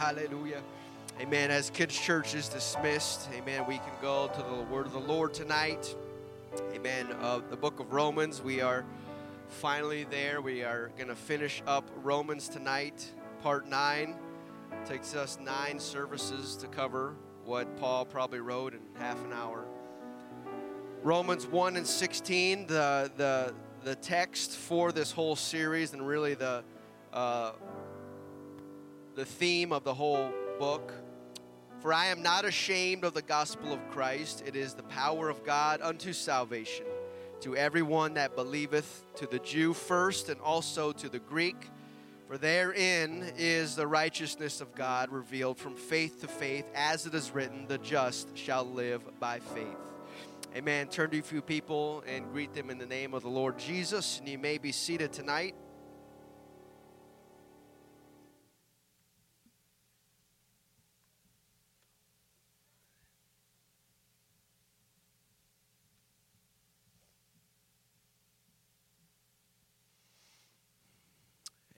Hallelujah. Amen. As kids' church is dismissed, amen, we can go to the word of the Lord tonight. Amen. Uh, the book of Romans, we are finally there. We are going to finish up Romans tonight, part 9. It takes us nine services to cover what Paul probably wrote in half an hour. Romans 1 and 16, the, the, the text for this whole series, and really the, uh, the theme of the whole book. For I am not ashamed of the gospel of Christ, it is the power of God unto salvation to everyone that believeth, to the Jew first, and also to the Greek. For therein is the righteousness of God revealed from faith to faith, as it is written, the just shall live by faith. Amen. Turn to a few people and greet them in the name of the Lord Jesus. And you may be seated tonight.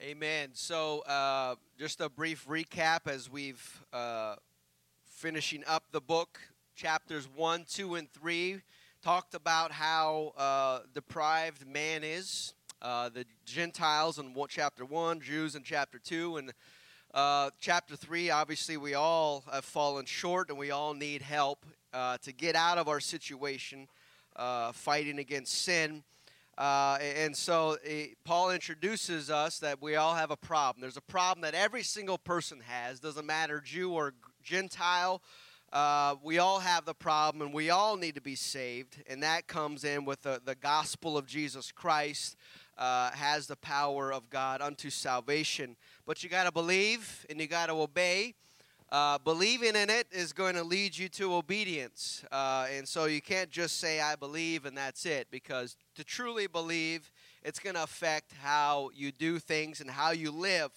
Amen. So, uh, just a brief recap as we've uh, finishing up the book, chapters one, two, and three talked about how uh, deprived man is. Uh, the Gentiles in chapter one, Jews in chapter two, and uh, chapter three. Obviously, we all have fallen short, and we all need help uh, to get out of our situation, fighting against sin. Uh, and so eh, Paul introduces us that we all have a problem. There's a problem that every single person has, doesn't matter Jew or Gentile. Uh, we all have the problem and we all need to be saved. And that comes in with the, the gospel of Jesus Christ. Uh, has the power of God unto salvation. But you got to believe and you got to obey. Uh, believing in it is going to lead you to obedience. Uh, and so you can't just say, I believe, and that's it, because to truly believe, it's going to affect how you do things and how you live.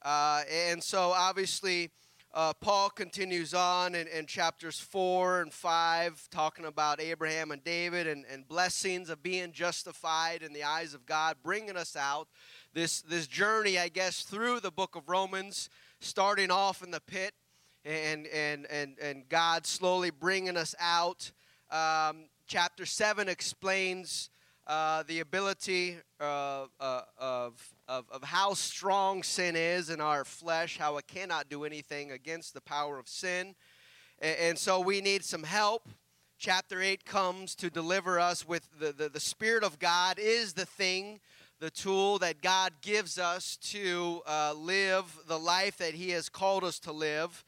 Uh, and so obviously, uh, Paul continues on in, in, chapters 4 and 5, talking about Abraham and David and, and blessings of being justified in the eyes of God, bringing us out. This, this journey, I guess, through the book of Romans, starting off in the pit and, and, and, and God slowly bringing us out. Um, chapter 7 explains uh, the ability uh, uh, of, of, of how strong sin is in our flesh, how it cannot do anything against the power of sin. And, and so we need some help. Chapter 8 comes to deliver us with the, the, the Spirit of God is the thing the tool that God gives us to uh, live the life that He has called us to live.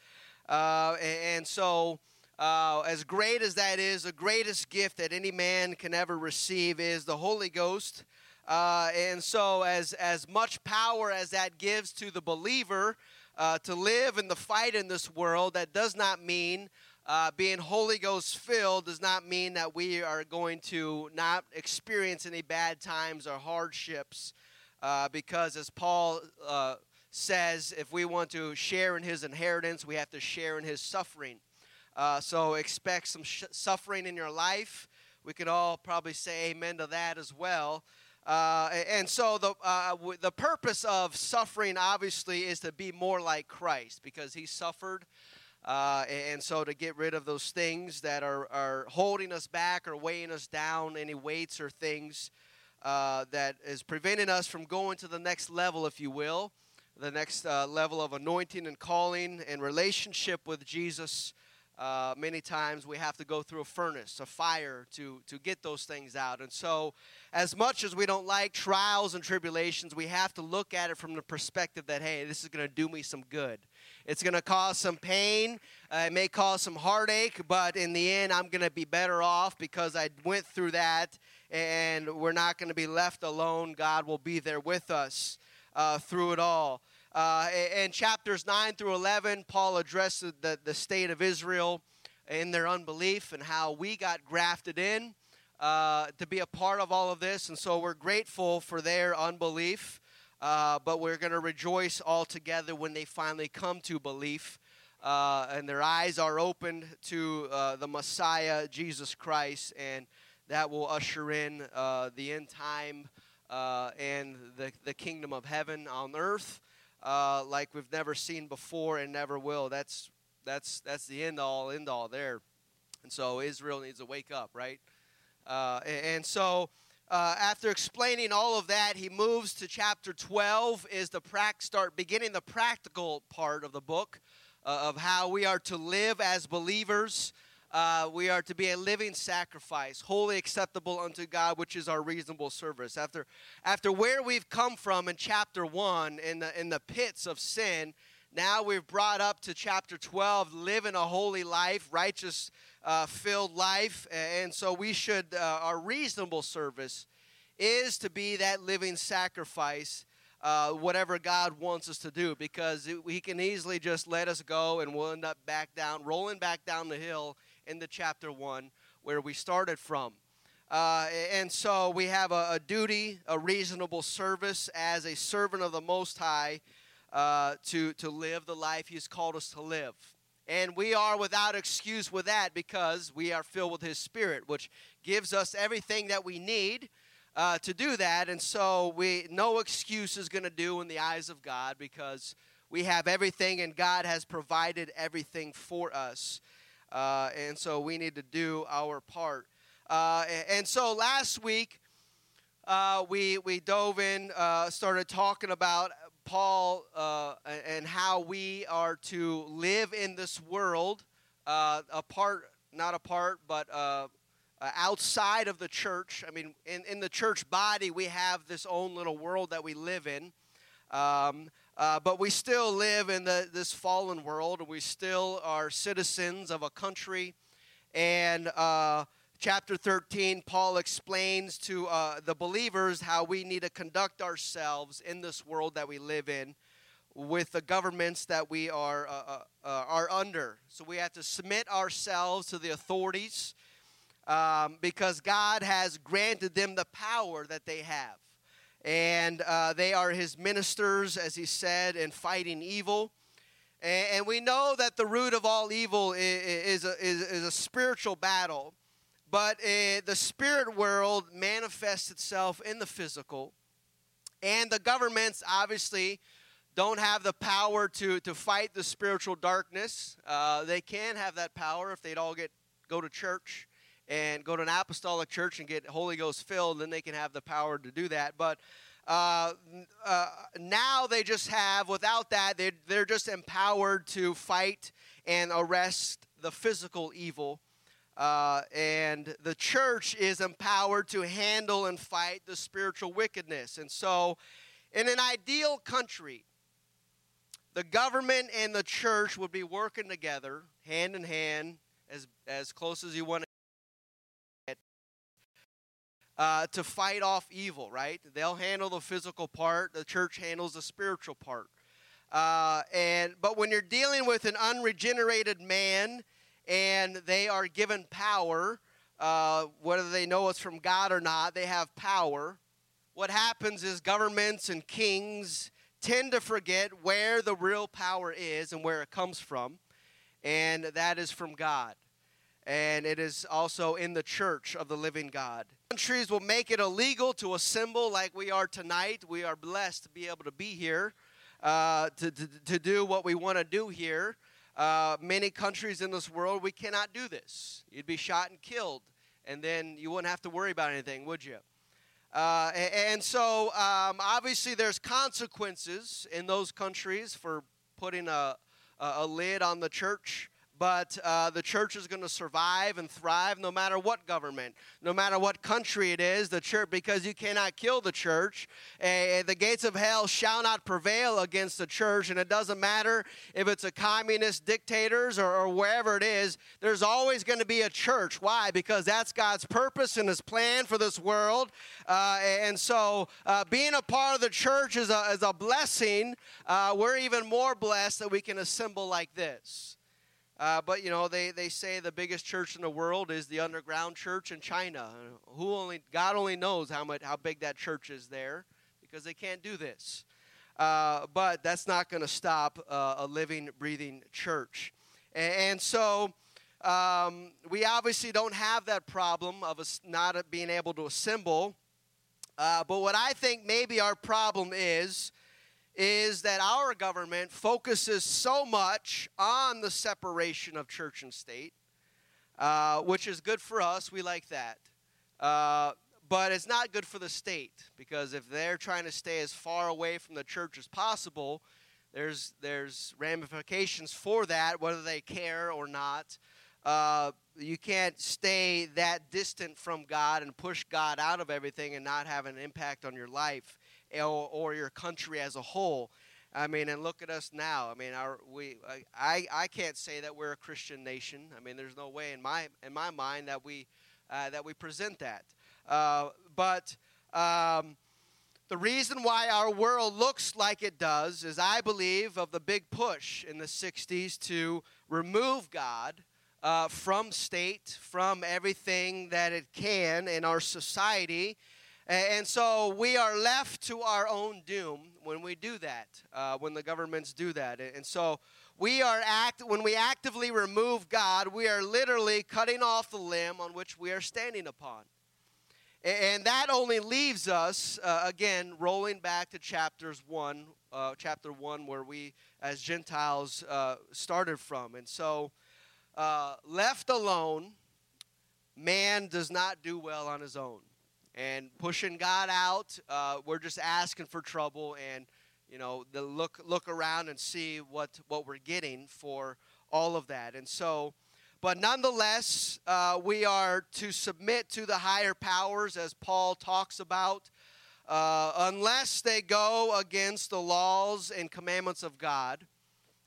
Uh, and so, uh, as great as that is, the greatest gift that any man can ever receive is the Holy Ghost. Uh, and so, as, as much power as that gives to the believer uh, to live in the fight in this world, that does not mean uh, being Holy Ghost filled does not mean that we are going to not experience any bad times or hardships. Uh, because, as Paul uh, says, if we want to share in his inheritance, we have to share in his suffering. Uh, so, expect some sh- suffering in your life. We could all probably say amen to that as well. Uh, and so the uh, the purpose of suffering obviously is to be more like Christ because he suffered uh, and so to get rid of those things that are, are holding us back or weighing us down, any weights or things uh, that is preventing us from going to the next level, if you will, the next uh, level of anointing and calling and relationship with Jesus. Uh, many times we have to go through a furnace, a fire to, to get those things out. And so, as much as we don't like trials and tribulations, we have to look at it from the perspective that, hey, this is going to do me some good. It's going to cause some pain. Uh, it may cause some heartache, but in the end, I'm going to be better off because I went through that, and we're not going to be left alone. God will be there with us uh, through it all. Uh, in chapters 9 through 11, Paul addressed the, the state of Israel in their unbelief and how we got grafted in uh, to be a part of all of this. And so we're grateful for their unbelief. Uh, but we're going to rejoice all together when they finally come to belief uh, and their eyes are opened to uh, the Messiah, Jesus Christ, and that will usher in uh, the end time uh, and the, the kingdom of heaven on earth. uh, like we've never seen before and never will. That's that's that's the end all end all there. And so Israel needs to wake up, right? Uh, and, and, so uh, after explaining all of that, he moves to chapter 12. Is the prac start beginning the practical part of the book uh, of how we are to live as believers. Uh, we are to be a living sacrifice, wholly acceptable unto God, which is our reasonable service. After, after where we've come from in chapter 1, in the, in the pits of sin, now we've brought up to chapter 12, living a holy life, righteous uh, filled life. And so we should, uh, our reasonable service is to be that living sacrifice uh, whatever God wants us to do because it, He can easily just let us go and we'll end up back down, rolling back down the hill into chapter 1 where we started from. Uh, and so we have a, a, duty, a reasonable service as a servant of the Most High uh, to, to live the life He's called us to live. And we are without excuse with that because we are filled with His Spirit, which gives us everything that we need uh, to do that. And so we no excuse is going to do in the eyes of God because we have everything and God has provided everything for us. Uh, and so we need to do our part. Uh, and so last week, uh, we, we dove in, uh, started talking about Paul uh, and how we are to live in this world uh, apart, not apart, but outside of the church. I mean, in, in the church body, we have this own little world that we live in. Um, uh, but we still live in the, this fallen world, we still are citizens of a country. And uh, chapter 13, Paul explains to uh, the believers how we need to conduct ourselves in this world that we live in with the governments that we are, uh, uh, are under. So we have to submit ourselves to the authorities um, because God has granted them the power that they have. And uh, they are his ministers, as he said, in fighting evil. And, and we know that the root of all evil is, is, a, is, is a spiritual battle. But uh, the spirit world manifests itself in the physical. And the governments obviously don't have the power to, to fight the spiritual darkness. Uh, they can have that power if they'd all get go to church and go to an apostolic church and get Holy Ghost filled, then they can have the power to do that. But uh, uh, now they just have, without that, they're, they're just empowered to fight and arrest the physical evil. Uh, and the church is empowered to handle and fight the spiritual wickedness. And so, in an ideal country, the government and the church would be working together, hand in hand, as, as close as you want uh, to fight off evil, right? They'll handle the physical part, the church handles the spiritual part. Uh, and but when you're dealing with an unregenerated man and they are given power, uh, whether they know it's from God or not, they have power. What happens is governments and kings tend to forget where the real power is and where it comes from, and that is from God and it is also in the church of the living God. Countries will make it illegal to assemble like we are tonight. We are blessed to be able to be here, uh, to, to, to, do what we want to do here. Uh, many countries in this world, we cannot do this. You'd be shot and killed, and then you wouldn't have to worry about anything, would you? Uh, and, so, um, obviously, there's consequences in those countries for putting a, a lid on the church but uh, the church is going to survive and thrive no matter what government, no matter what country it is. The church, because you cannot kill the church, uh, the gates of hell shall not prevail against the church. And it doesn't matter if it's a communist dictators or, or wherever it is. There's always going to be a church. Why? Because that's God's purpose and His plan for this world. Uh, and so, uh, being a part of the church is a, is a blessing. Uh, we're even more blessed that we can assemble like this. Uh, but you know, they, they say the biggest church in the world is the underground church in China. Who only God only knows how much how big that church is there, because they can't do this. Uh, but that's not going to stop uh, a living, breathing church. And, and so um, we obviously don't have that problem of us not being able to assemble. Uh, but what I think maybe our problem is is that our government focuses so much on the separation of church and state, uh, which is good for us. We like that. Uh, but it's not good for the state because if they're trying to stay as far away from the church as possible, there's, there's ramifications for that, whether they care or not. Uh, you can't stay that distant from God and push God out of everything and not have an impact on your life or, or your country as a whole. I mean, and look at us now. I mean, our we I, I can't say that we're a Christian nation. I mean, there's no way in my in my mind that we uh, that we present that. Uh, but um, the reason why our world looks like it does is, I believe, of the big push in the '60s to remove God uh, from state, from everything that it can in our society. And so we are left to our own doom when we do that, uh, when the governments do that. And so we are act when we actively remove God, we are literally cutting off the limb on which we are standing upon. And that only leaves us, uh, again, rolling back to chapters 1, uh, chapter 1, where we, as Gentiles, uh, started from. And so uh, left alone, man does not do well on his own. And pushing God out, uh, we're just asking for trouble and you know the look look around and see what what we're getting for all of that. And so, but nonetheless, uh, we are to submit to the higher powers as Paul talks about. Uh, unless they go against the laws and commandments of God.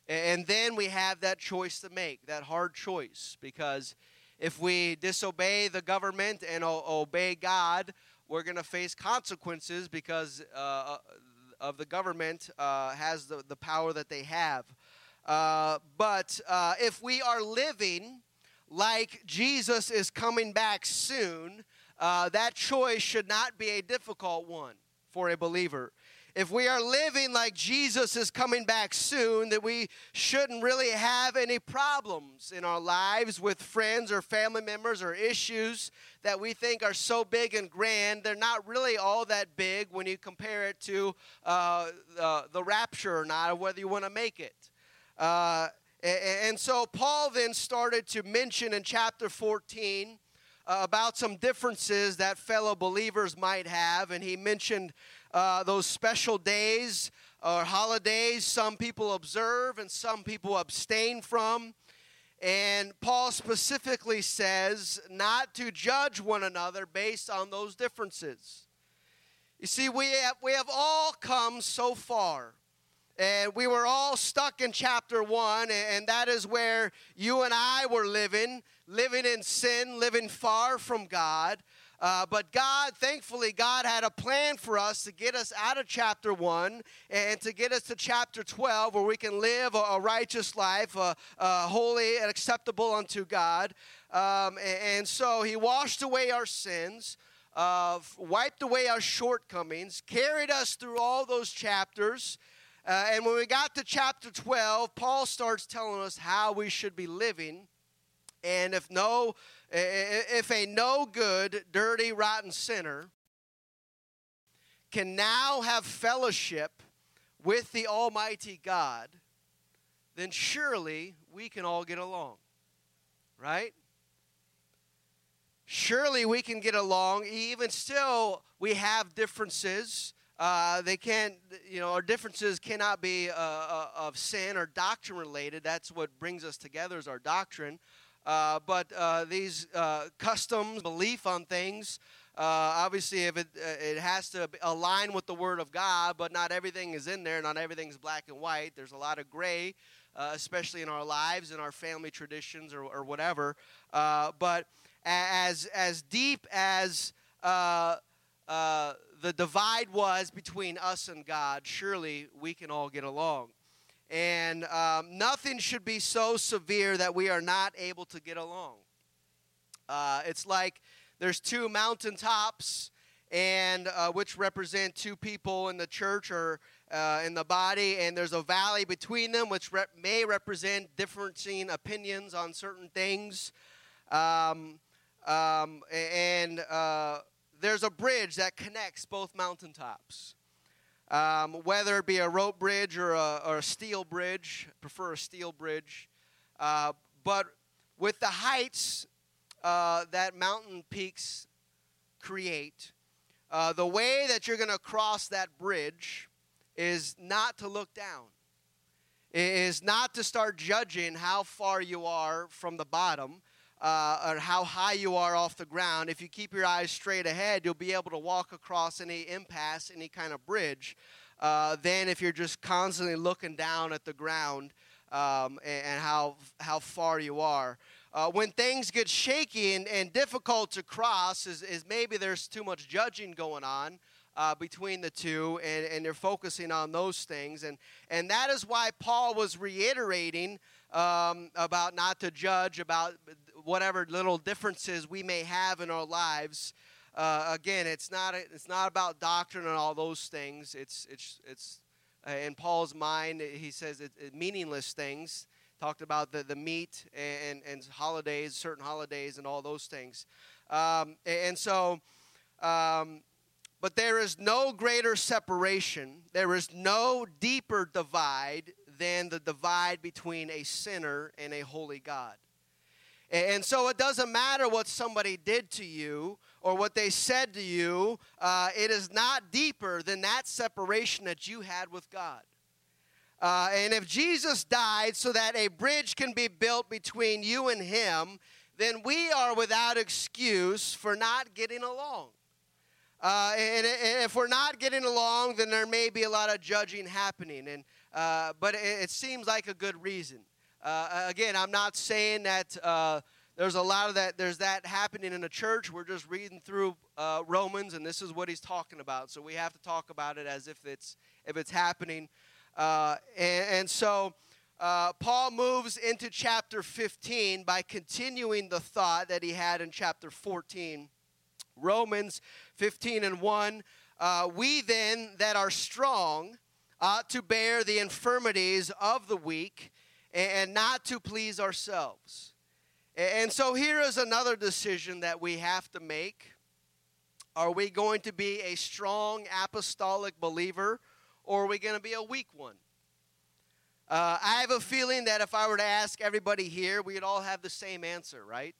And then we have that choice to make, that hard choice, because if we disobey the government and o- obey God, we're going to face consequences because uh, uh, of the government uh, has the, the power that they have. Uh, but uh, if we are living like Jesus is coming back soon, uh, that choice should not be a difficult one for a believer if we are living like Jesus is coming back soon, that we shouldn't really have any problems in our lives with friends or family members or issues that we think are so big and grand. They're not really all that big when you compare it to uh, the rapture or not, or whether you want to make it. Uh, and so Paul then started to mention in chapter 14 uh, about some differences that fellow believers might have. And he mentioned uh, those special days or holidays some people observe and some people abstain from. And Paul specifically says not to judge one another based on those differences. You see, we have, we have all come so far. And we were all stuck in chapter one, and that is where you and I were living, living in sin, living far from God. Uh, but God, thankfully, God had a plan for us to get us out of chapter 1 and to get us to chapter 12 where we can live a, a righteous life, uh, uh, holy and acceptable unto God. Um, and, and, so He washed away our sins, uh, wiped away our shortcomings, carried us through all those chapters. Uh, and when we got to chapter 12, Paul starts telling us how we should be living. And if no if a no good, dirty, rotten sinner can now have fellowship with the Almighty God, then surely we can all get along. Right? Surely we can get along. Even still, we have differences. Uh, they can't, you know, our differences cannot be uh, uh, of sin or doctrine related. That's what brings us together is our doctrine. Uh, but uh, these uh, customs, belief on things, uh, obviously, if it uh, it has to align with the Word of God, but not everything is in there. Not everything's black and white. There's a lot of gray, especially in our lives, in our family traditions, or, or whatever. but as as deep as the divide was between us and God, surely we can all get along. And um, nothing should be so severe that we are not able to get along. Uh, it's like there's two mountaintops, and uh, which represent two people in the church or uh, in the body, and there's a valley between them, which rep- may represent differing opinions on certain things. Um, um, and uh, there's a bridge that connects both mountaintops. Um, whether it be a rope bridge or a, or a steel bridge. prefer a steel bridge. Uh, but with the heights uh, that mountain peaks create, uh, the way that you're going to cross that bridge is not to look down, is not to start judging how far you are from the bottom. Uh, or how high you are off the ground. If you keep your eyes straight ahead, you'll be able to walk across any impasse, any kind of bridge. Uh, than if you're just constantly looking down at the ground um, and, and, how how far you are. Uh, when things get shaky and, and difficult to cross, is, is maybe there's too much judging going on uh, between the two, and, and they're focusing on those things. And, and that is why Paul was reiterating um, about not to judge, about whatever little differences we may have in our lives. Uh, again, it's not, it's not about doctrine and all those things. It's, it's, it's uh, in Paul's mind, he says it, it, meaningless things. Talked about the, the meat and, and holidays, certain holidays, and all those things. Um, and so, um, but there is no greater separation, there is no deeper divide than the divide between a sinner and a holy God. And so it doesn't matter what somebody did to you or what they said to you, uh, it is not deeper than that separation that you had with God. Uh, and if Jesus died so that a bridge can be built between you and Him, then we are without excuse for not getting along. Uh, and, and, if we're not getting along, then there may be a lot of judging happening. And, uh, but it, it, seems like a good reason. Uh, again, I'm not saying that uh, there's a lot of that, there's that happening in the church. We're just reading through uh, Romans, and this is what he's talking about. So we have to talk about it as if it's, if it's happening. Uh, and, and, so Paul moves into chapter 15 by continuing the thought that he had in chapter 14 Romans 15 and 1. Uh, we then that are strong ought to bear the infirmities of the weak and not to please ourselves. And so here is another decision that we have to make. Are we going to be a strong apostolic believer or are we going to be a weak one? Uh, I have a feeling that if I were to ask everybody here, we'd all have the same answer, right?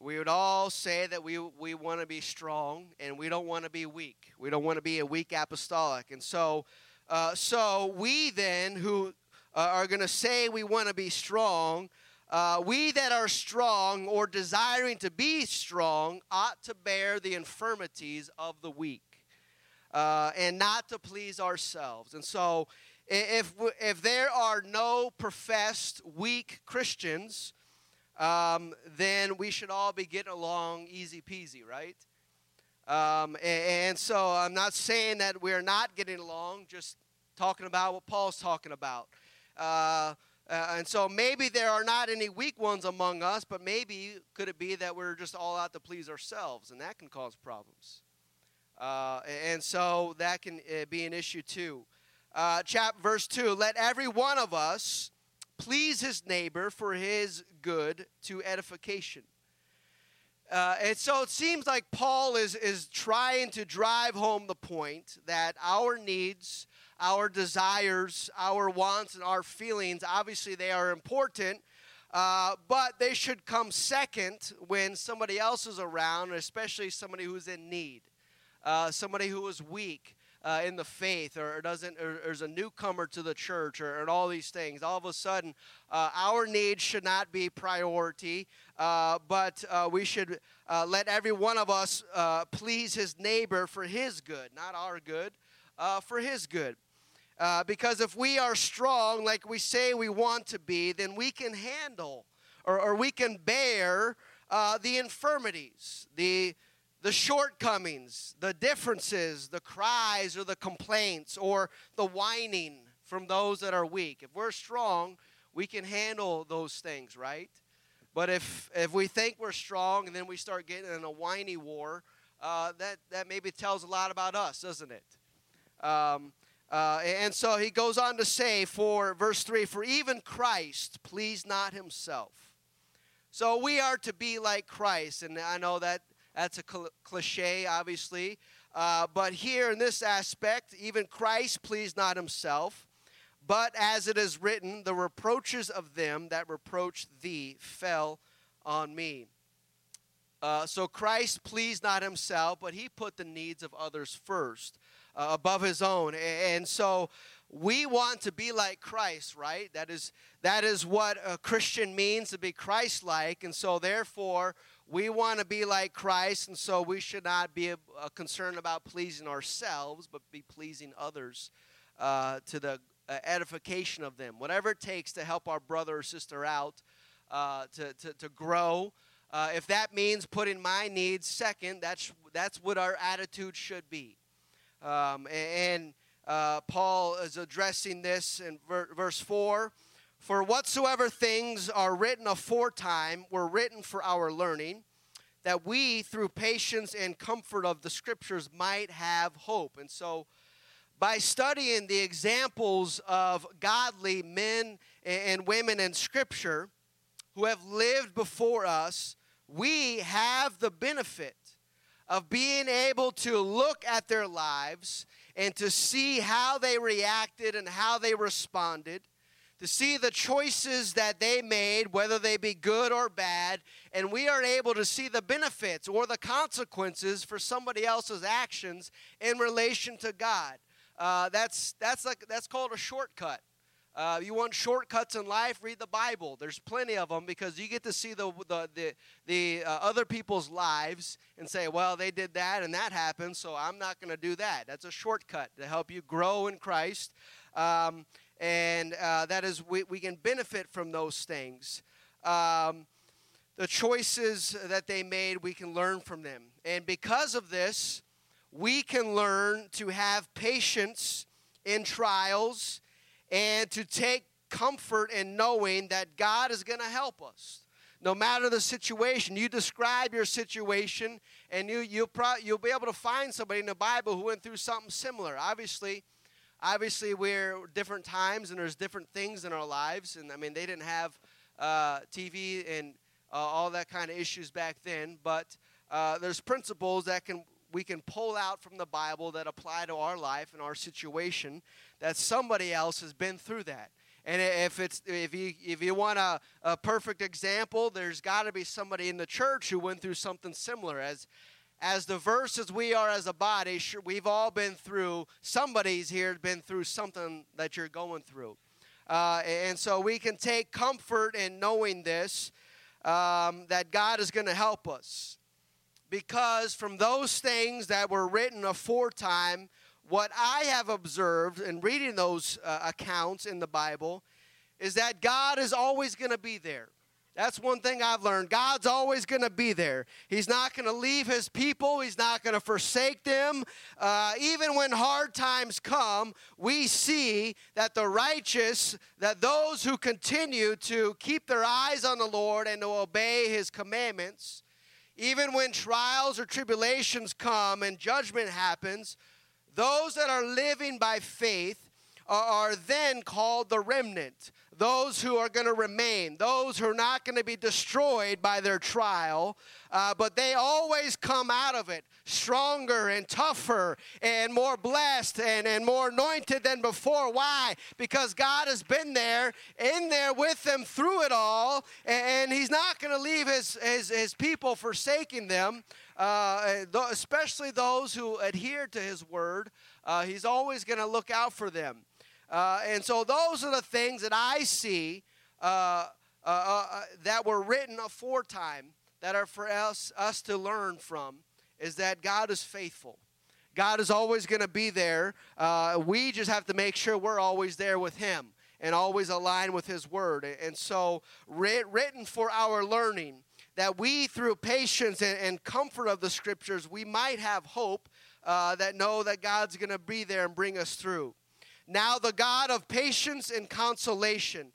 we would all say that we, we want to be strong and we don't want to be weak. We don't want to be a weak apostolic. And so, uh, so we then, who uh, are going to say we want to be strong, uh, we that are strong or desiring to be strong ought to bear the infirmities of the weak uh, and not to please ourselves. And so, if, if there are no professed weak Christians, um, then we should all be getting along easy peasy, right? Um, and, and, so I'm not saying that we're not getting along, just talking about what Paul's talking about. Uh, uh, and so maybe there are not any weak ones among us, but maybe could it be that we're just all out to please ourselves, and that can cause problems. Uh, and so that can uh, be an issue too. Uh, chap verse two: Let every one of us please his neighbor for his good to edification. Uh, and so it seems like Paul is, is trying to drive home the point that our needs, our desires, our wants, and our feelings. Obviously they are important, uh, but they should come second when somebody else is around, especially somebody who's in need, uh, somebody who is weak uh, in the faith or doesn't or, or is a newcomer to the church or, all these things. All of a sudden uh, our needs should not be priority uh, but uh, we should let every one of us please his neighbor for his good not our good for his good because if we are strong like we say we want to be then we can handle or, or we can bear the infirmities the the shortcomings, the differences, the cries or the complaints or the whining from those that are weak. If we're strong, we can handle those things, right? But if if we think we're strong and then we start getting in a whiny war, uh, that that maybe tells a lot about us, doesn't it? Um, uh, and so he goes on to say, for verse three, for even Christ pleased not himself. So we are to be like Christ, and I know that that's a cl- cliche, obviously. Uh, but here in this aspect, even Christ pleased not himself, but as it is written, the reproaches of them that reproached thee fell on me. Uh, so Christ pleased not himself, but he put the needs of others first, uh, above his own. And so we want to be like Christ, right? That is that is what a Christian means to be Christ-like, and so therefore we want to be like Christ, and so we should not be a concerned about pleasing ourselves, but be pleasing others uh, to the uh, edification of them. Whatever it takes to help our brother or sister out, uh, to, to, to grow. Uh, if that means putting my needs second, that's, that's what our attitude should be. Um, and uh, Paul is addressing this in ver- verse 4. For whatsoever things are written aforetime were written for our learning, that we, through patience and comfort of the scriptures, might have hope. And so, by studying the examples of godly men and women in scripture who have lived before us, we have the benefit of being able to look at their lives and to see how they reacted and how they responded to see the choices that they made, whether they be good or bad, and we are able to see the benefits or the consequences for somebody else's actions in relation to God. Uh, that's that's like that's called a shortcut. Uh, you want shortcuts in life? Read the Bible. There's plenty of them because you get to see the the the, the uh, other people's lives and say, well, they did that and that happened, so I'm not going to do that. That's a shortcut to help you grow in Christ. Um, and uh, that is we, we can benefit from those things um, the choices that they made we can learn from them and because of this we can learn to have patience in trials and to take comfort in knowing that god is going to help us. No matter the situation you describe your situation and you, you'll, pro- you'll be able to find somebody in the bible who went through something similar. Obviously obviously we're different times and there's different things in our lives and i mean they didn't have uh, tv and uh, all that kind of issues back then but uh, there's principles that can we can pull out from the bible that apply to our life and our situation that somebody else has been through that and if it's if you if you want a, a perfect example there's got to be somebody in the church who went through something similar as as diverse as we are as a body, sure, we've all been through, somebody's here has been through something that you're going through. Uh, and so we can take comfort in knowing this, um, that God is going to help us. Because from those things that were written aforetime, what I have observed in reading those uh, accounts in the Bible is that God is always going to be there. That's one thing I've learned. God's always going to be there. He's not going to leave his people, He's not going to forsake them. Uh, even when hard times come, we see that the righteous, that those who continue to keep their eyes on the Lord and to obey His commandments, even when trials or tribulations come and judgment happens, those that are living by faith are, then called the remnant those who are going to remain, those who are not going to be destroyed by their trial, uh, but they always come out of it stronger and tougher and more blessed and, and more anointed than before. Why? Because God has been there, in there with them through it all, and, He's not going to leave His, his, his people forsaking them. Uh, especially those who adhere to his word, uh, he's always going to look out for them. Uh, and so those are the things that I see uh, uh, uh, uh that were written aforetime that are for us, us to learn from is that God is faithful. God is always going to be there. Uh, we just have to make sure we're always there with Him and always align with His Word. And so, written for our learning, that we, through patience and, comfort of the Scriptures, we might have hope that know that God's going to be there and bring us through. Now, the God of patience and consolation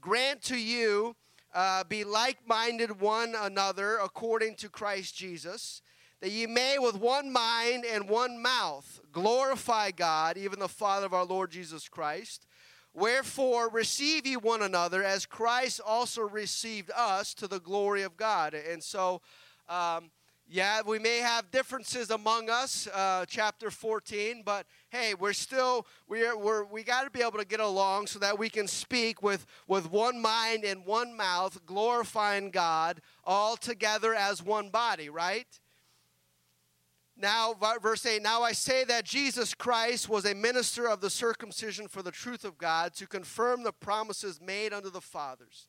grant to you uh, be like minded one another according to Christ Jesus, that ye may with one mind and one mouth glorify God, even the Father of our Lord Jesus Christ. Wherefore, receive ye one another as Christ also received us to the glory of God. And so, um, Yeah, we may have differences among us, uh, chapter 14, but hey, we're still we're, we're we got to be able to get along so that we can speak with with one mind and one mouth, glorifying God all together as one body, right? Now, verse 8, now I say that Jesus Christ was a minister of the circumcision for the truth of God to confirm the promises made unto the fathers,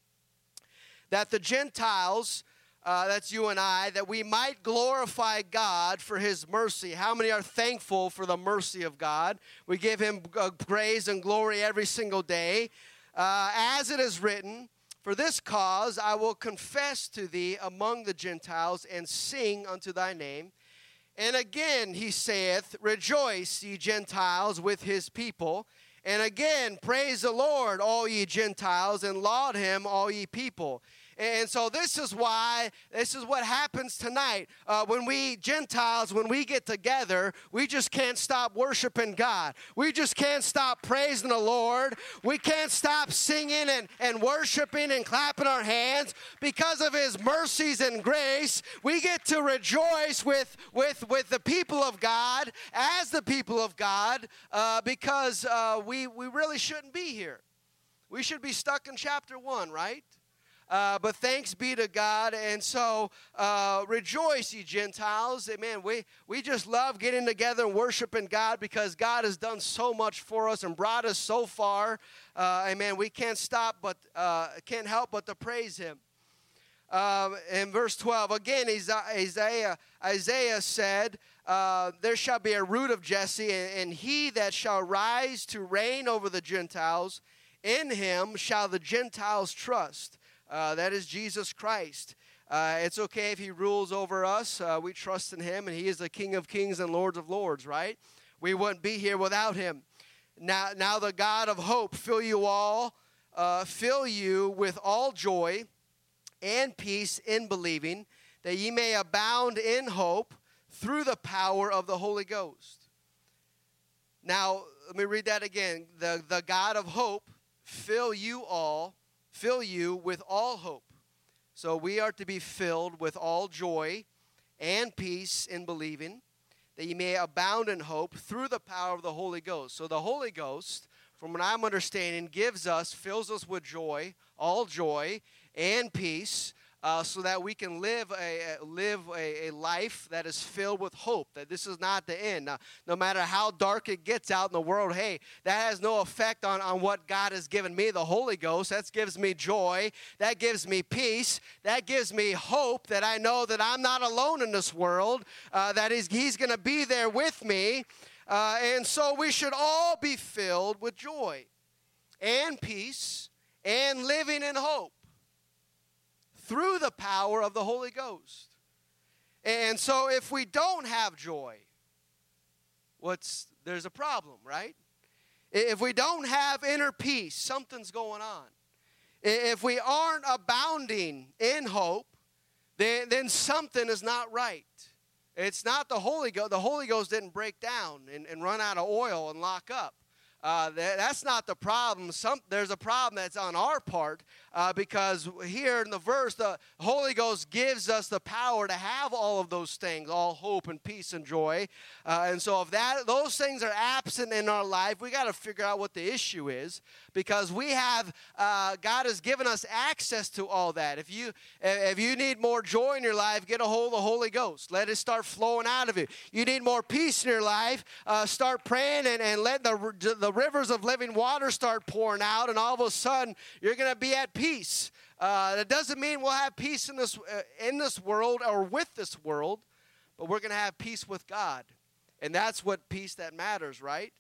that the Gentiles uh, that's you and I, that we might glorify God for his mercy. How many are thankful for the mercy of God? We give him uh, praise and glory every single day. Uh, as it is written, For this cause I will confess to thee among the Gentiles and sing unto thy name. And again he saith, Rejoice, ye Gentiles, with his people. And again, praise the Lord, all ye Gentiles, and laud him, all ye people. And so this is why, this is what happens tonight. Uh, when we Gentiles, when we get together, we just can't stop worshiping God. We just can't stop praising the Lord. We can't stop singing and, and worshiping and clapping our hands because of his mercies and grace. We get to rejoice with, with, with the people of God as the people of God uh, because uh, we, we really shouldn't be here. We should be stuck in chapter one, right? Uh, but thanks be to God. And so uh, rejoice, ye Gentiles. Amen. We, we just love getting together and worshiping God because God has done so much for us and brought us so far. Uh, amen. We can't stop, but uh, can't help but to praise Him. Um, in verse 12, again, Isaiah, Isaiah said, uh, There shall be a root of Jesse, and he that shall rise to reign over the Gentiles, in him shall the Gentiles trust. Uh, that is Jesus Christ. Uh, it's okay if He rules over us. Uh, we trust in Him, and He is the King of kings and Lords of lords, right? We wouldn't be here without Him. Now, now the God of hope fill you all, uh, fill you with all joy and peace in believing, that ye may abound in hope through the power of the Holy Ghost. Now, let me read that again. The, the God of hope fill you all fill you with all hope. So we are to be filled with all joy and peace in believing, that you may abound in hope through the power of the Holy Ghost. So the Holy Ghost, from what I'm understanding, gives us, fills us with joy, all joy and peace uh, so that we can live a, live a, a, life that is filled with hope, that this is not the end. Now, no matter how dark it gets out in the world, hey, that has no effect on, on what God has given me, the Holy Ghost. That gives me joy. That gives me peace. That gives me hope that I know that I'm not alone in this world, uh, that He's, he's going to be there with me. Uh, and so we should all be filled with joy and peace and living in hope through the power of the Holy Ghost. And so if we don't have joy, what's there's a problem, right? If we don't have inner peace, something's going on. If we aren't abounding in hope, then, then something is not right. It's not the Holy Ghost. The Holy Ghost didn't break down and, and run out of oil and lock up. Uh, that, that's not the problem. Some, there's a problem that's on our part uh, because here in the verse, the Holy Ghost gives us the power to have all of those things, all hope and peace and joy. Uh, and so if that those things are absent in our life, we got to figure out what the issue is because we have uh, God has given us access to all that. If you if you need more joy in your life, get a hold of the Holy Ghost. Let it start flowing out of you. You need more peace in your life, uh, start praying and, and let the the rivers of living water start pouring out, and all of a sudden you're going to be at peace. Uh, that doesn't mean we'll have peace in this uh, in this world or with this world, but we're going to have peace with God, and that's what peace that matters, right?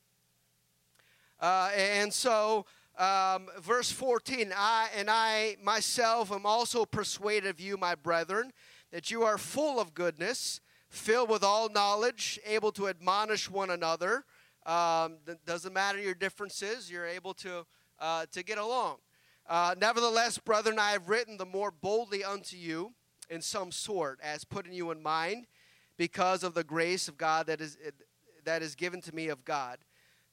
Uh, and so um, verse 14 I and I myself am also persuaded of you, my brethren, that you are full of goodness, filled with all knowledge, able to admonish one another. Um, doesn't matter your differences, you're able to, uh, to get along. Uh, Nevertheless, brethren, I have written the more boldly unto you in some sort, as putting you in mind, because of the grace of God that is, that is given to me of God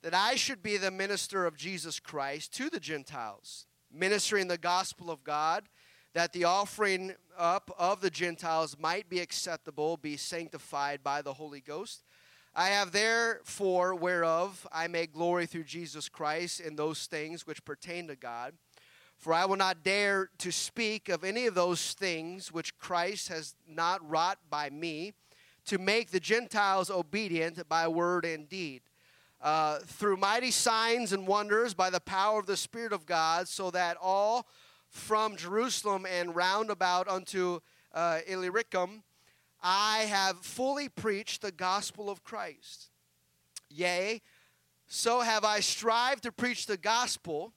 that I should be the minister of Jesus Christ to the Gentiles, ministering the gospel of God, that the offering up of the Gentiles might be acceptable, be sanctified by the Holy Ghost. I have therefore whereof I may glory through Jesus Christ in those things which pertain to God. For I will not dare to speak of any of those things which Christ has not wrought by me, to make the Gentiles obedient by word and deed, uh, through mighty signs and wonders by the power of the Spirit of God, so that all from Jerusalem and round about unto uh, Illyricum, I have fully preached the gospel of Christ. Yea, so have I strived to preach the gospel,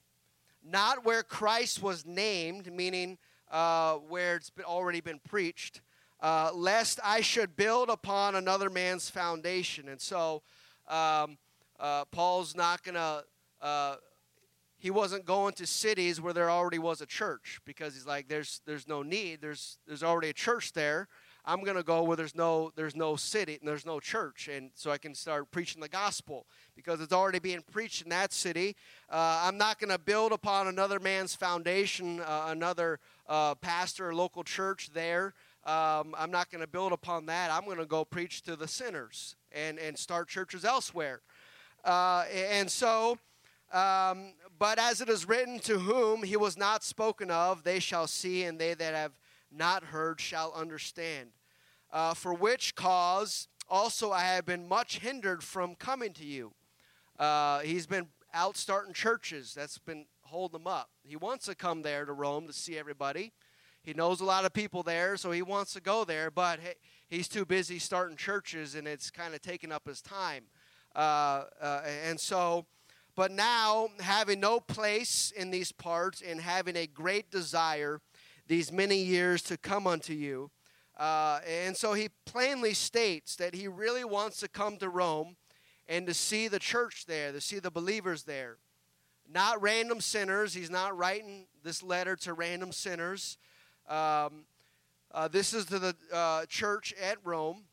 not where Christ was named, meaning uh, where it's been already been preached, uh, lest I should build upon another man's foundation. And so um, uh, Paul's not going to uh, he wasn't going to cities where there already was a church because he's like there's there's no need there's there's already a church there i'm going to go where there's no there's no city and there's no church and so i can start preaching the gospel. Because it's already being preached in that city. Uh, i'm not going to build upon another man's foundation uh, another uh, pastor or local church there. Um, i'm not going to build upon that. I'm going to go preach to the sinners and and start churches elsewhere. Uh, and so um, but as it is written, to whom he was not spoken of, they shall see, and they that have not heard shall understand. Uh, for which cause also I have been much hindered from coming to you. Uh, he's been out starting churches. That's been holding him up. He wants to come there to Rome to see everybody. He knows a lot of people there, so he wants to go there, but he's too busy starting churches, and it's kind of taking up his time. Uh, uh and so but now, having no place in these parts and having a great desire these many years to come unto you. Uh, and so he plainly states that he really wants to come to Rome and to see the church there, to see the believers there. Not random sinners. He's not writing this letter to random sinners. Um, uh, this is to the uh, church at Rome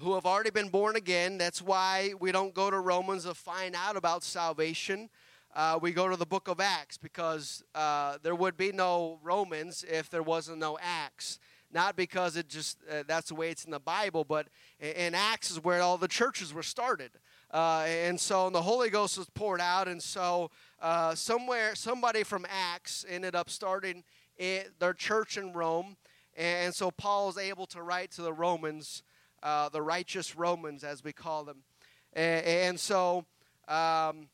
who have already been born again. That's why we don't go to Romans to find out about salvation. Uh, we go to the book of Acts because uh, there would be no Romans if there wasn't no Acts. Not because it just uh, that's the way it's in the Bible, but in Acts is where all the churches were started, uh, and so and the Holy Ghost was poured out, and so uh, somewhere somebody from Acts ended up starting it, their church in Rome, and so Paul is able to write to the Romans uh, the righteous Romans, as we call them. And, and so um,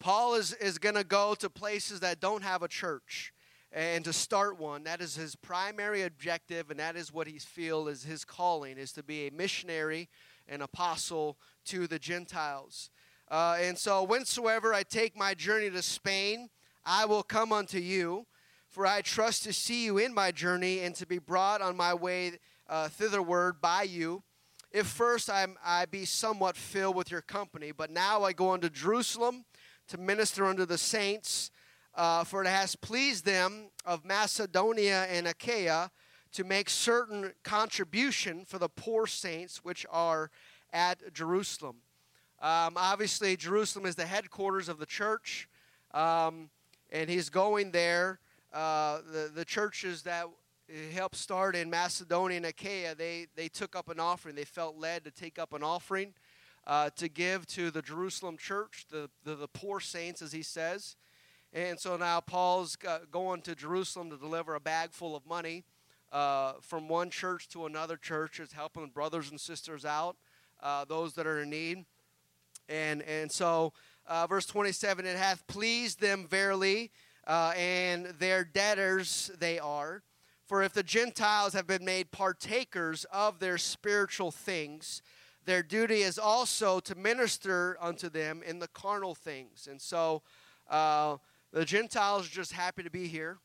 Paul is, is going to go to places that don't have a church and to start one. That is his primary objective, and that is what he feels is his calling, is to be a missionary, an apostle to the Gentiles. Uh, and so, whensoever I take my journey to Spain, I will come unto you, for I trust to see you in my journey and to be brought on my way uh, thitherward by you. If first I'm, I be somewhat filled with your company, but now I go unto Jerusalem to minister unto the saints, uh, for it has pleased them of Macedonia and Achaia to make certain contribution for the poor saints which are at Jerusalem. Um, obviously, Jerusalem is the headquarters of the church, um, and he's going there. Uh, the, the churches that helped start in Macedonia and Achaia, they, they took up an offering. They felt led to take up an offering uh, to give to the Jerusalem church, the, the, the, poor saints, as he says. And so now Paul's going to Jerusalem to deliver a bag full of money uh, from one church to another church, is helping brothers and sisters out, uh, those that are in need. And, and so, uh, verse 27 it hath pleased them verily, uh, and their debtors they are for if the Gentiles have been made partakers of their spiritual things, their duty is also to minister unto them in the carnal things. And so uh, the Gentiles are just happy to be here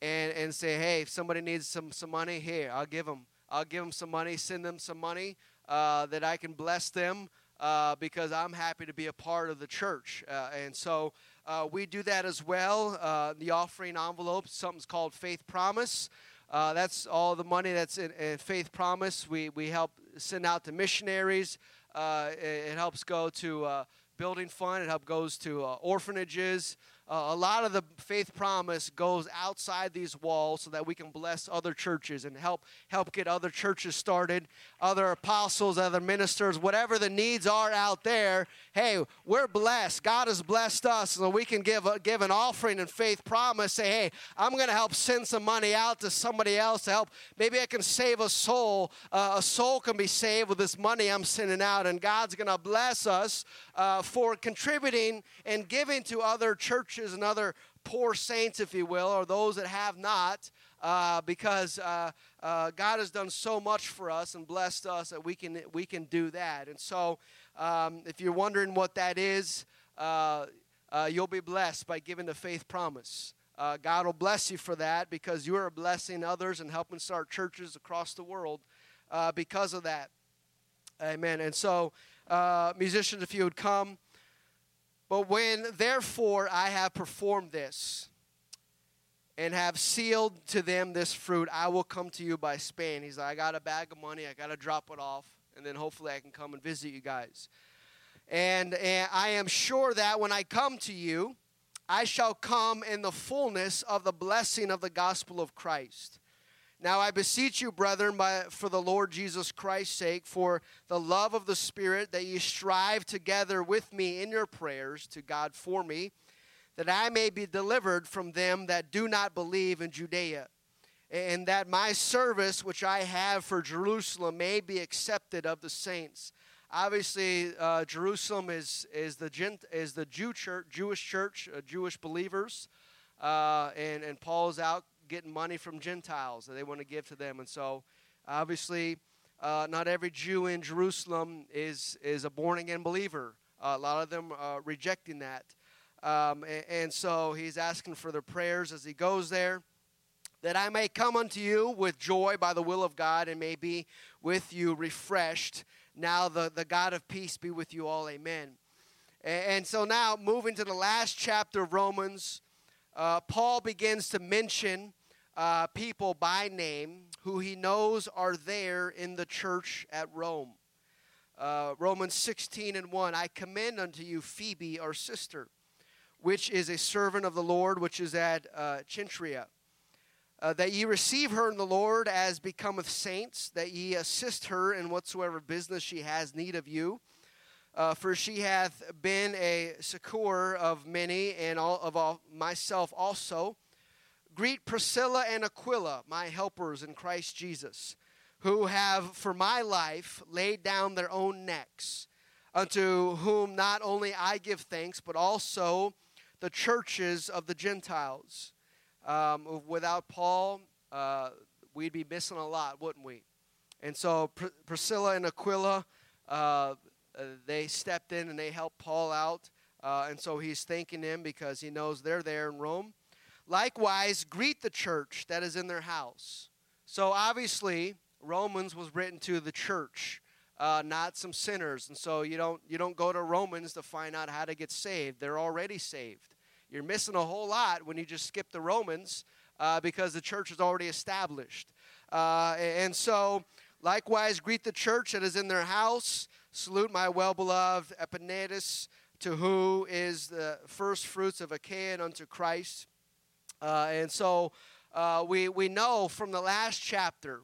and, and say, hey, if somebody needs some, some money, here, I'll give them. I'll give them some money, send them some money uh, that I can bless them uh, because I'm happy to be a part of the church. Uh, and so uh, we do that as well. Uh, the offering envelope, something's called Faith Promise. Uh, that's all the money that's in, in, Faith Promise. We, we help send out to missionaries. Uh, it, it, helps go to uh, building fund. It helps goes to uh, orphanages. Uh, a lot of the faith promise goes outside these walls so that we can bless other churches and help help get other churches started other apostles other ministers whatever the needs are out there. Hey we're blessed. God has blessed us so we can give a, give an offering and faith promise. Say hey i'm going to help send some money out to somebody else to help. Maybe i can save a soul. Uh, a soul can be saved with this money i'm sending out and god's going to bless us uh, for contributing and giving to other churches and other poor saints, if you will, or those that have not, uh, because uh, uh, God has done so much for us and blessed us that we can we can do that. And so, um, if you're wondering what that is, uh, uh, you'll be blessed by giving the faith promise. Uh, God will bless you for that because you are blessing others and helping start churches across the world because of that. Amen. And so, musicians, if you would come. But when, therefore, I have performed this and have sealed to them this fruit, I will come to you by Spain. He's like, I got a bag of money, I got to drop it off, and then hopefully I can come and visit you guys. And, and I am sure that when I come to you, I shall come in the fullness of the blessing of the gospel of Christ. Now I beseech you, brethren, by, for the Lord Jesus Christ's sake, for the love of the Spirit, that ye strive together with me in your prayers to God for me, that I may be delivered from them that do not believe in Judea, and that my service which I have for Jerusalem may be accepted of the saints. Obviously, uh, Jerusalem is is the Gent, is the Jew church, Jewish church, uh, Jewish believers, uh, and and Paul is out getting money from Gentiles that they want to give to them. And so, obviously, uh, not every Jew in Jerusalem is, is a born again believer. Uh, a lot of them are rejecting that. Um, and, and, so he's asking for their prayers as he goes there, that I may come unto you with joy by the will of God and may be with you refreshed. Now the, the God of peace be with you all. Amen. And, and so now moving to the last chapter of Romans, uh, Paul begins to mention uh, people by name who he knows are there in the church at Rome. Uh, Romans 16 and 1 I commend unto you Phoebe, our sister, which is a servant of the Lord, which is at uh, Cenchrea. Uh, that ye receive her in the Lord as becometh saints, that ye assist her in whatsoever business she has need of you. Uh, for she hath been a succor of many, and all of all, myself also. Greet Priscilla and Aquila, my helpers in Christ Jesus, who have for my life laid down their own necks, unto whom not only I give thanks, but also the churches of the Gentiles. Um, without Paul, uh, we'd be missing a lot, wouldn't we? And so Pr- Priscilla and Aquila. Uh, they stepped in and they helped Paul out. Uh, and so he's thanking them because he knows they're there in Rome. Likewise, greet the church that is in their house. So obviously, Romans was written to the church, uh, not some sinners. And so you don't you don't go to Romans to find out how to get saved. They're already saved. You're missing a whole lot when you just skip the Romans uh, because the church is already established. Uh, and so, likewise, greet the church that is in their house. Salute my well beloved Epaenetus, to who is the first fruits of Achaia unto Christ. Uh, and so uh, we, we know from the last chapter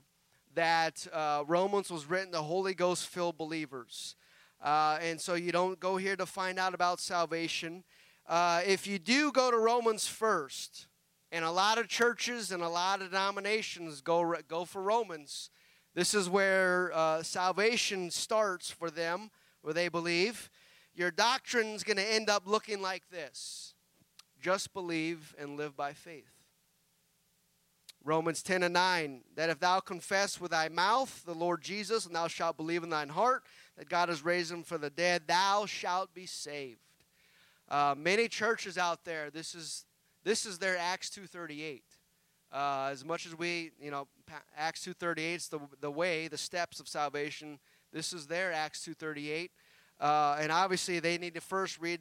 that uh, Romans was written to Holy Ghost filled believers. Uh, and so you don't go here to find out about salvation. Uh, if you do go to Romans first, and a lot of churches and a lot of denominations go, go for Romans, this is where uh, salvation starts for them, where they believe. Your doctrine is going to end up looking like this just believe and live by faith. Romans 10 and 9, that if thou confess with thy mouth the Lord Jesus, and thou shalt believe in thine heart that God has raised him from the dead, thou shalt be saved. Uh, many churches out there, this is this is their Acts 238. Uh, as much as we, you know, Acts 2.38 is the, the way, the steps of salvation. This is their Acts 2.38. Uh, and obviously they need to first read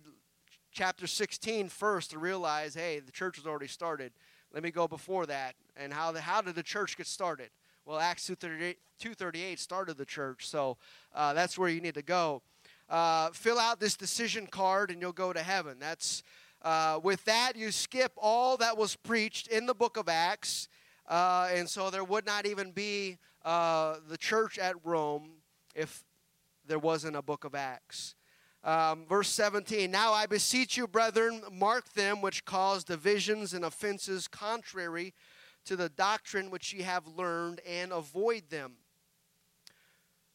chapter 16 first to realize, hey, the church has already started. Let me go before that. And how, the, how did the church get started? Well, Acts 2.38, 238 started the church. So uh, that's where you need to go. Uh, fill out this decision card and you'll go to heaven. That's uh, with that, you skip all that was preached in the book of Acts, uh, and so there would not even be uh, the church at Rome if there wasn't a book of Acts. Um, verse 17 Now I beseech you, brethren, mark them which cause divisions and offenses contrary to the doctrine which ye have learned, and avoid them.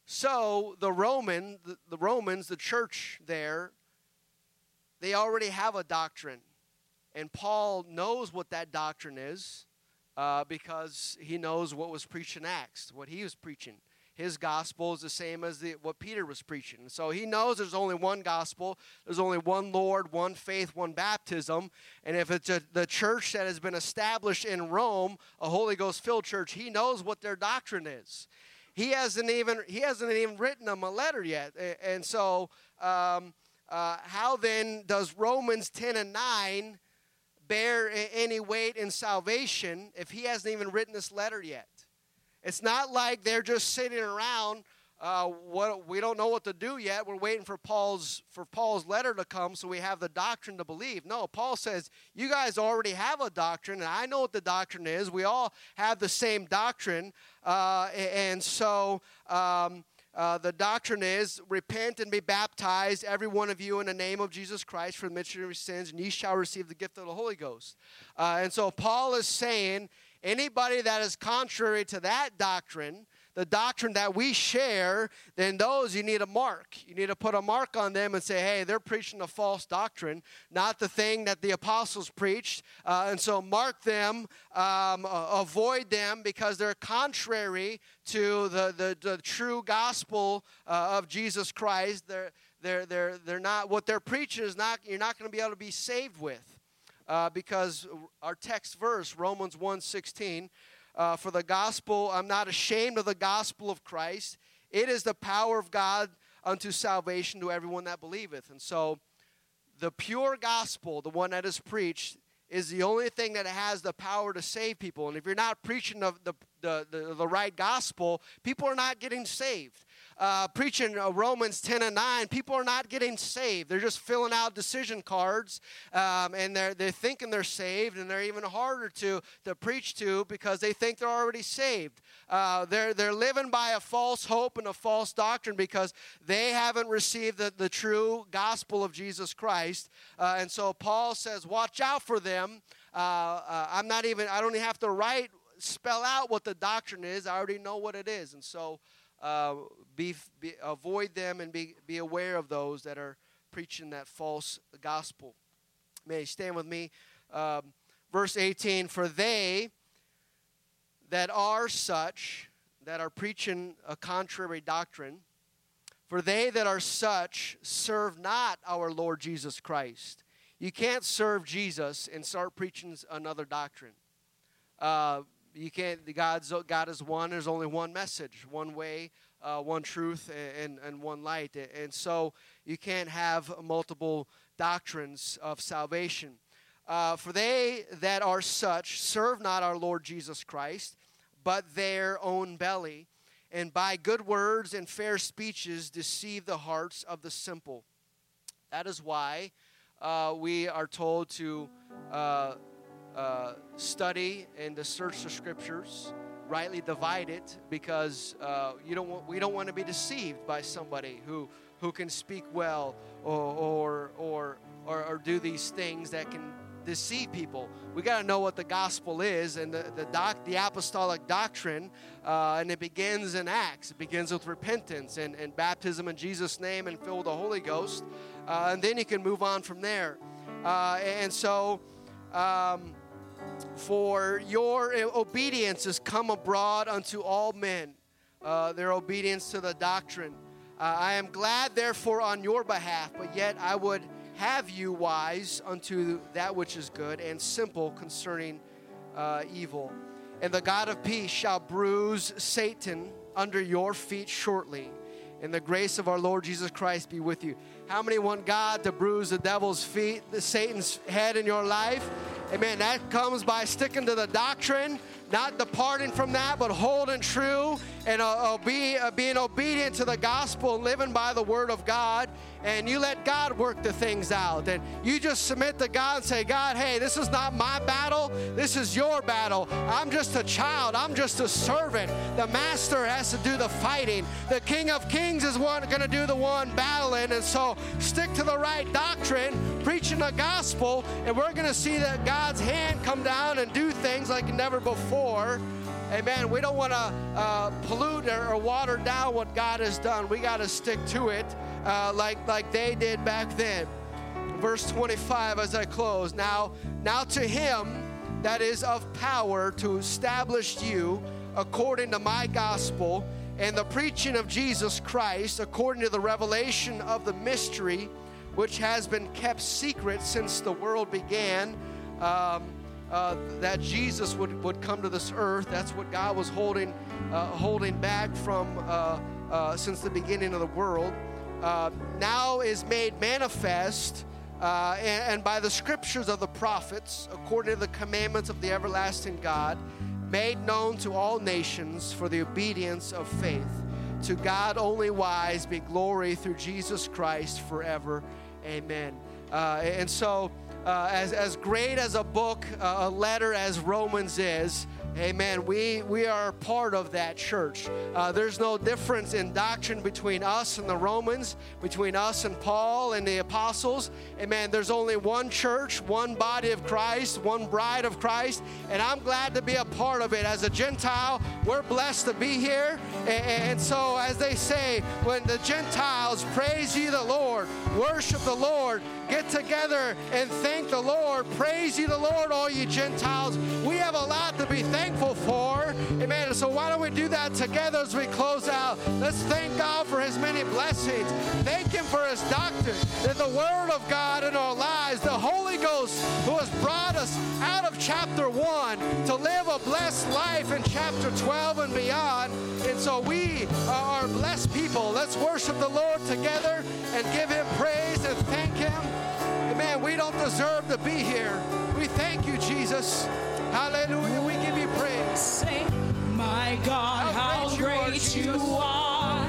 So the Roman, the, the Romans, the church there, they already have a doctrine. And Paul knows what that doctrine is uh, because he knows what was preached in Acts, what he was preaching. His gospel is the same as the, what Peter was preaching. So he knows there's only one gospel, there's only one Lord, one faith, one baptism. And if it's a, the church that has been established in Rome, a Holy Ghost filled church, he knows what their doctrine is he hasn't even he hasn't even written them a letter yet and so um, uh, how then does romans 10 and 9 bear any weight in salvation if he hasn't even written this letter yet it's not like they're just sitting around uh, what we don't know what to do yet. We're waiting for Paul's for Paul's letter to come, so we have the doctrine to believe. No, Paul says you guys already have a doctrine, and I know what the doctrine is. We all have the same doctrine, uh, and so. Um, uh, the doctrine is repent and be baptized, every one of you, in the name of Jesus Christ for the remission of your sins, and ye shall receive the gift of the Holy Ghost. Uh, and so Paul is saying anybody that is contrary to that doctrine, the doctrine that we share, then those you need a mark. You need to put a mark on them and say, hey, they're preaching a false doctrine, not the thing that the apostles preached. Uh, and so mark them, um, avoid them because they're contrary to the, the, the true gospel uh, of Jesus Christ. They're, they're, they're, they're not, what they're preaching is not, you're not going to be able to be saved with. Uh, because our text verse, Romans 1 16, uh, for the gospel. I'm not ashamed of the gospel of Christ. It is the power of God unto salvation to everyone that believeth. And so, the pure gospel, the one that is preached, is the only thing that has the power to save people. And if you're not preaching the, the, the, the, the right gospel, people are not getting saved uh, preaching uh, Romans 10 and 9, people are not getting saved. They're just filling out decision cards um, and they're, they're thinking they're saved, and they're even harder to, to preach to because they think they're already saved. Uh, they're, they're living by a false hope and a false doctrine because they haven't received the, the true gospel of Jesus Christ. Uh, and so Paul says, Watch out for them. Uh, uh, I'm not even, I don't even have to write, spell out what the doctrine is. I already know what it is. And so, uh, be, be, avoid them and be, be aware of those that are preaching that false gospel. May you stand with me. Um, verse 18 For they that are such, that are preaching a contrary doctrine, for they that are such serve not our Lord Jesus Christ. You can't serve Jesus and start preaching another doctrine. Uh, you can't. God's God is one. There's only one message, one way, uh, one truth, and, and one light. And so you can't have multiple doctrines of salvation. Uh, for they that are such serve not our Lord Jesus Christ, but their own belly, and by good words and fair speeches deceive the hearts of the simple. That is why uh, we are told to uh, study and to search the scriptures, rightly divide it, because uh, you don't want, we don't want to be deceived by somebody who, who can speak well or, or, or, or, do these things that can deceive people. We got to know what the gospel is and the, the, doc, the apostolic doctrine, uh, and it begins in Acts. It begins with repentance and, and baptism in Jesus' name and filled with the Holy Ghost. Uh, and then you can move on from there. Uh, and so, um, for your obedience is come abroad unto all men, uh, their obedience to the doctrine. Uh, I am glad, therefore, on your behalf, but yet I would have you wise unto that which is good and simple concerning uh, evil. And the God of peace shall bruise Satan under your feet shortly. And the grace of our Lord Jesus Christ be with you. How many want God to bruise the devil's feet, the Satan's head in your life? Amen. That comes by sticking to the doctrine, not departing from that, but holding true and uh, obe- uh, being obedient to the gospel living by the word of God. And you let God work the things out. And you just submit to God and say, God, hey, this is not my battle. This is your battle. I'm just a child. I'm just a servant. The master has to do the fighting. The King of Kings is one going to do the one battling. And so stick to the right doctrine, preaching the gospel, and we're going to see that God's hand come down and do things like never before. Amen. We don't want to uh, pollute or, or, water down what God has done. We got to stick to it uh, like, like they did back then. Verse 25 as I close. Now, now to him that is of power to establish you according to my gospel and the preaching of Jesus Christ according to the revelation of the mystery which has been kept secret since the world began. Um, uh, that Jesus would, would come to this earth. That's what God was holding, uh, holding back from uh, uh since the beginning of the world. Uh, now is made manifest. Uh, and, and by the scriptures of the prophets, according to the commandments of the everlasting God, made known to all nations for the obedience of faith. To God only wise be glory through Jesus Christ forever. Amen. And so, uh, as, as great as a book, uh, a letter as Romans is, Amen. We, we are part of that church. Uh, there's no difference in doctrine between us and the Romans, between us and Paul and the apostles. Amen. There's only one church, one body of Christ, one bride of Christ, and I'm glad to be a part of it. As a Gentile, we're blessed to be here. And, and so, as they say, when the Gentiles praise ye the Lord, worship the Lord, get together and thank the Lord, praise ye the Lord, all you Gentiles. We have a lot to be thankful for. Amen. So why don't we do that together as we close out? Let's thank God for his many blessings. Thank him for his doctrine, that the word of God in our lives, the Holy Ghost who has brought us out of chapter 1 to live a blessed life in chapter 12 and beyond. And so we are blessed people. Let's worship the Lord together and give him praise and thank him. Amen. We don't deserve to be here. We thank you, Jesus. Hallelujah. We give you praise. Say, my God, how, how great, great you are. You are.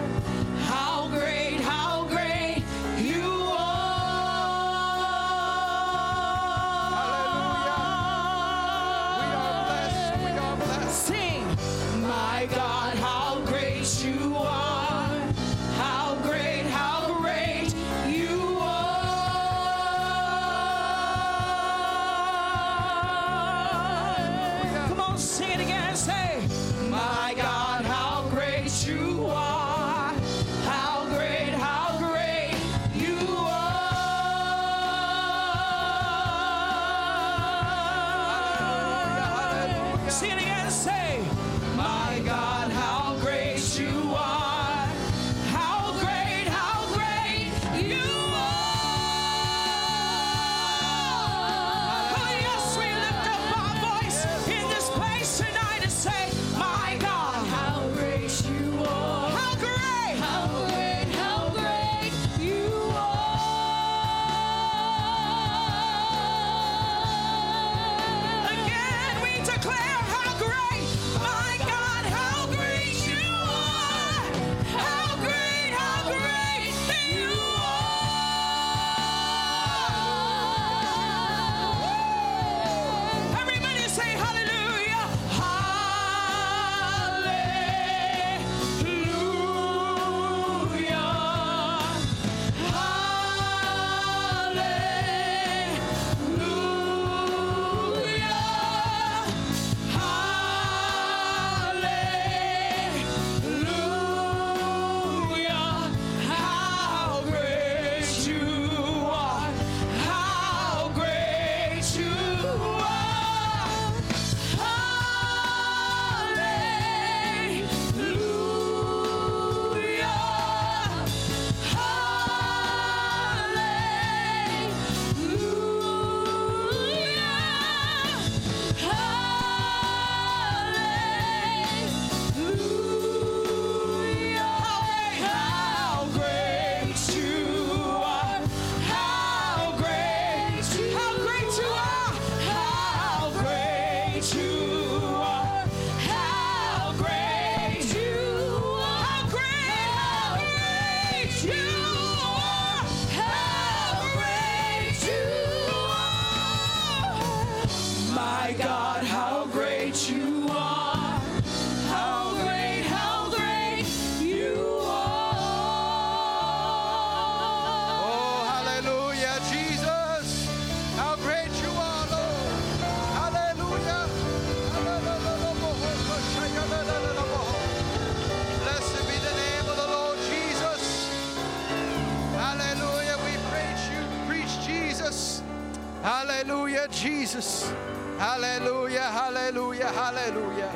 Jesus. Hallelujah, hallelujah, hallelujah.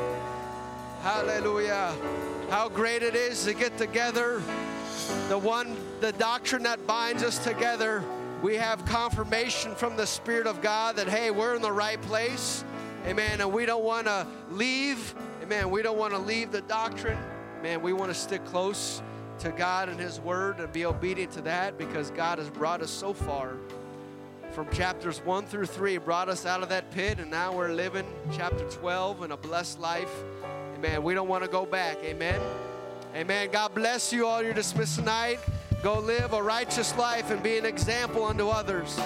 Hallelujah. How great it is to get together. The one, the doctrine that binds us together. We have confirmation from the Spirit of God that, hey, we're in the right place. Amen. And we don't want to leave. Amen. We don't want to leave the doctrine. Man, we want to stick close to God and His Word and be obedient to that because God has brought us so far from chapters 1 through 3 brought us out of that pit and now we're living chapter 12 in a blessed life. Amen. We don't want to go back. Amen. Amen. God bless you all. You're dismissed tonight. Go live a righteous life and be an example unto others